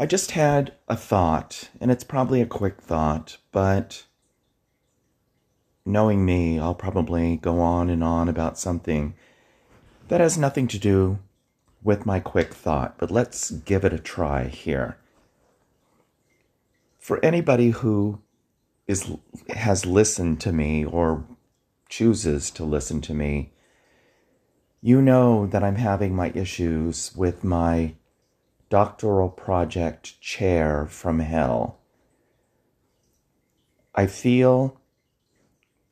I just had a thought, and it's probably a quick thought, but knowing me, I'll probably go on and on about something that has nothing to do with my quick thought, but let's give it a try here. For anybody who is has listened to me or chooses to listen to me, you know that I'm having my issues with my doctoral project chair from hell. I feel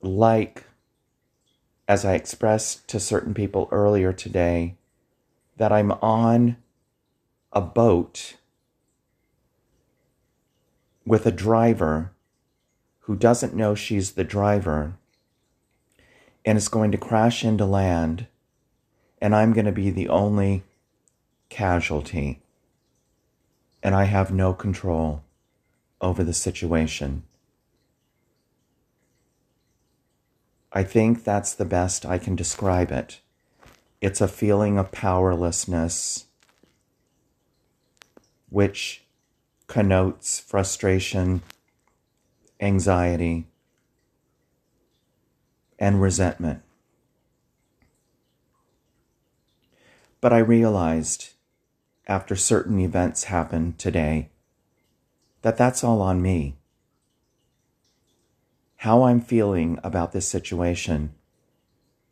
like, as I expressed to certain people earlier today, that I'm on a boat with a driver who doesn't know she's the driver and is going to crash into land, and I'm going to be the only casualty, and I have no control over the situation. I think that's the best I can describe it. It's a feeling of powerlessness, which connotes frustration, anxiety, and resentment. But I realized after certain events happen today that that's all on me how I'm feeling about this situation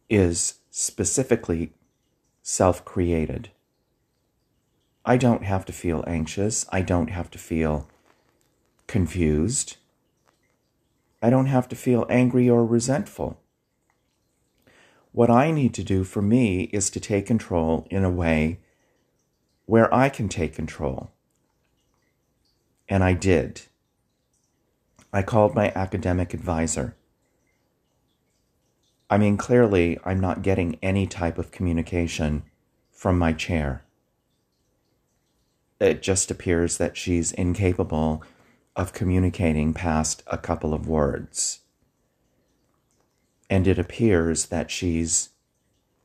is specifically self created. I don't have to feel anxious. I don't have to feel confused. I don't have to feel angry or resentful. What I need to do for me is to take control in a way where I can take control. And I did. I called my academic advisor. I mean, clearly, I'm not getting any type of communication from my chair. It just appears that she's incapable of communicating past a couple of words. And it appears that she's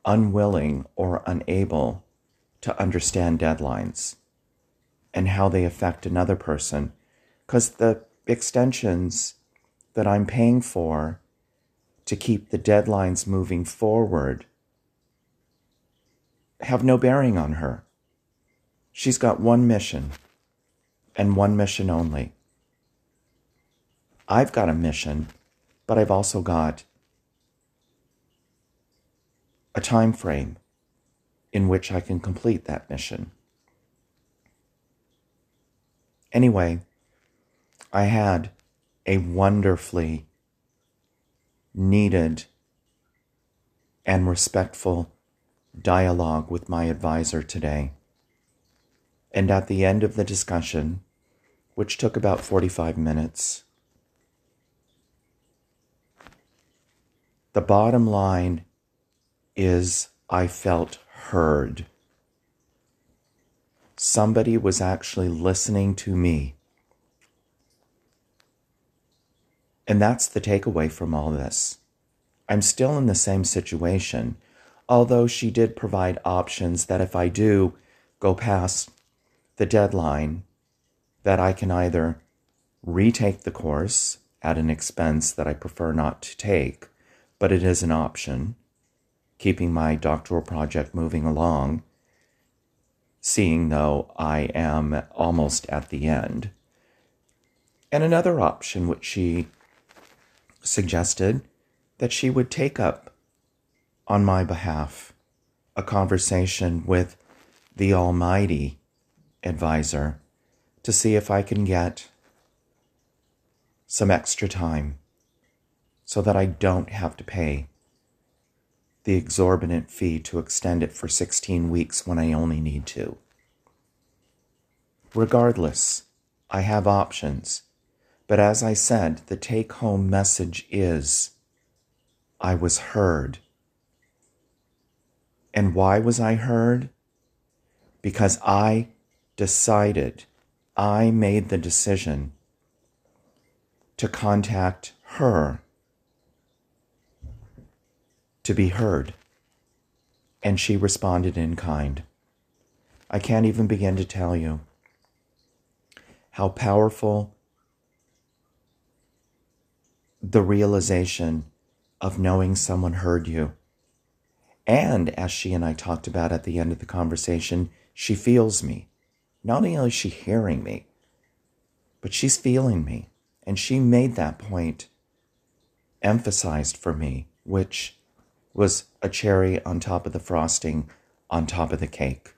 unwilling or unable to understand deadlines and how they affect another person. Because the extensions that I'm paying for to keep the deadlines moving forward have no bearing on her. She's got one mission and one mission only. I've got a mission, but I've also got a time frame in which I can complete that mission. Anyway, I had a wonderfully needed and respectful dialogue with my advisor today. And at the end of the discussion, which took about 45 minutes, the bottom line is I felt heard. Somebody was actually listening to me And that's the takeaway from all this. I'm still in the same situation, although she did provide options that if I do go past the deadline, that I can either retake the course at an expense that I prefer not to take, but it is an option, keeping my doctoral project moving along, seeing though I am almost at the end. And another option, which she suggested that she would take up on my behalf a conversation with the Almighty advisor to see if I can get some extra time so that I don't have to pay the exorbitant fee to extend it for 16 weeks when I only need to. Regardless, I have options but as I said, the take home message is I was heard. And why was I heard? Because I decided, I made the decision to contact her to be heard. And she responded in kind. I can't even begin to tell you how powerful the realization of knowing someone heard you. And as she and I talked about at the end of the conversation, she feels me. Not only is she hearing me, but she's feeling me. And she made that point emphasized for me, which was a cherry on top of the frosting on top of the cake.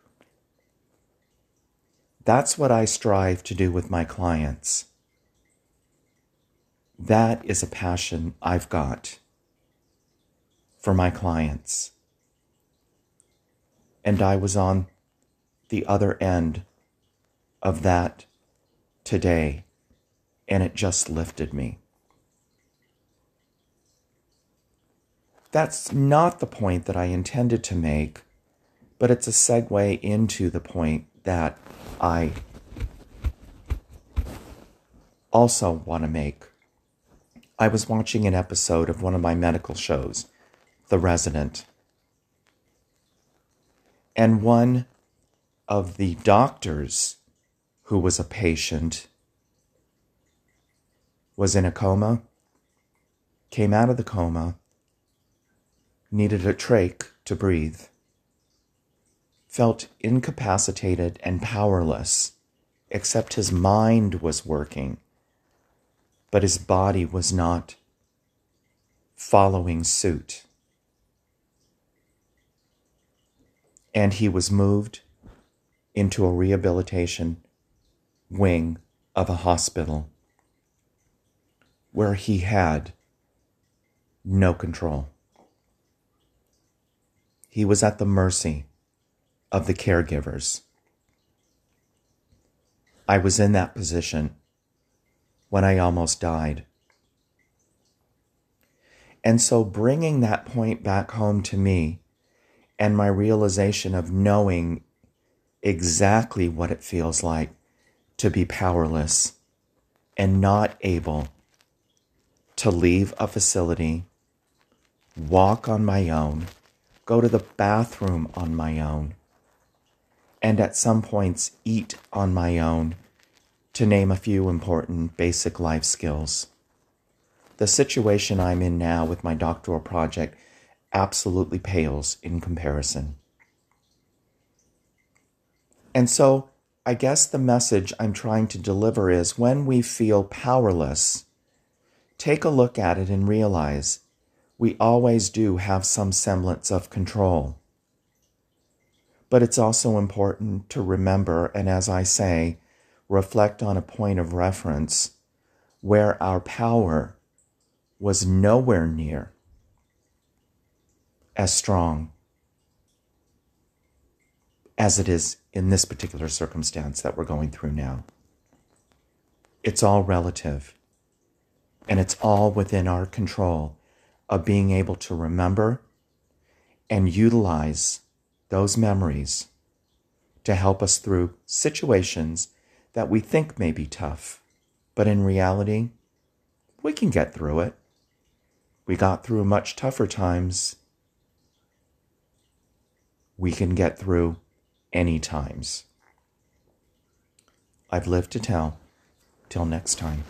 That's what I strive to do with my clients. That is a passion I've got for my clients. And I was on the other end of that today, and it just lifted me. That's not the point that I intended to make, but it's a segue into the point that I also want to make. I was watching an episode of one of my medical shows, The Resident, and one of the doctors who was a patient was in a coma, came out of the coma, needed a trach to breathe, felt incapacitated and powerless, except his mind was working, but his body was not following suit. And he was moved into a rehabilitation wing of a hospital where he had no control. He was at the mercy of the caregivers. I was in that position when I almost died. And so bringing that point back home to me and my realization of knowing exactly what it feels like to be powerless and not able to leave a facility, walk on my own, go to the bathroom on my own, and at some points eat on my own, to name a few important basic life skills. The situation I'm in now with my doctoral project absolutely pales in comparison. And so, I guess the message I'm trying to deliver is when we feel powerless, take a look at it and realize we always do have some semblance of control. But it's also important to remember, and as I say, reflect on a point of reference where our power was nowhere near as strong as it is in this particular circumstance that we're going through now. It's all relative, and it's all within our control of being able to remember and utilize those memories to help us through situations that we think may be tough, but in reality, we can get through it. We got through much tougher times. We can get through any times. I've lived to tell. Till next time.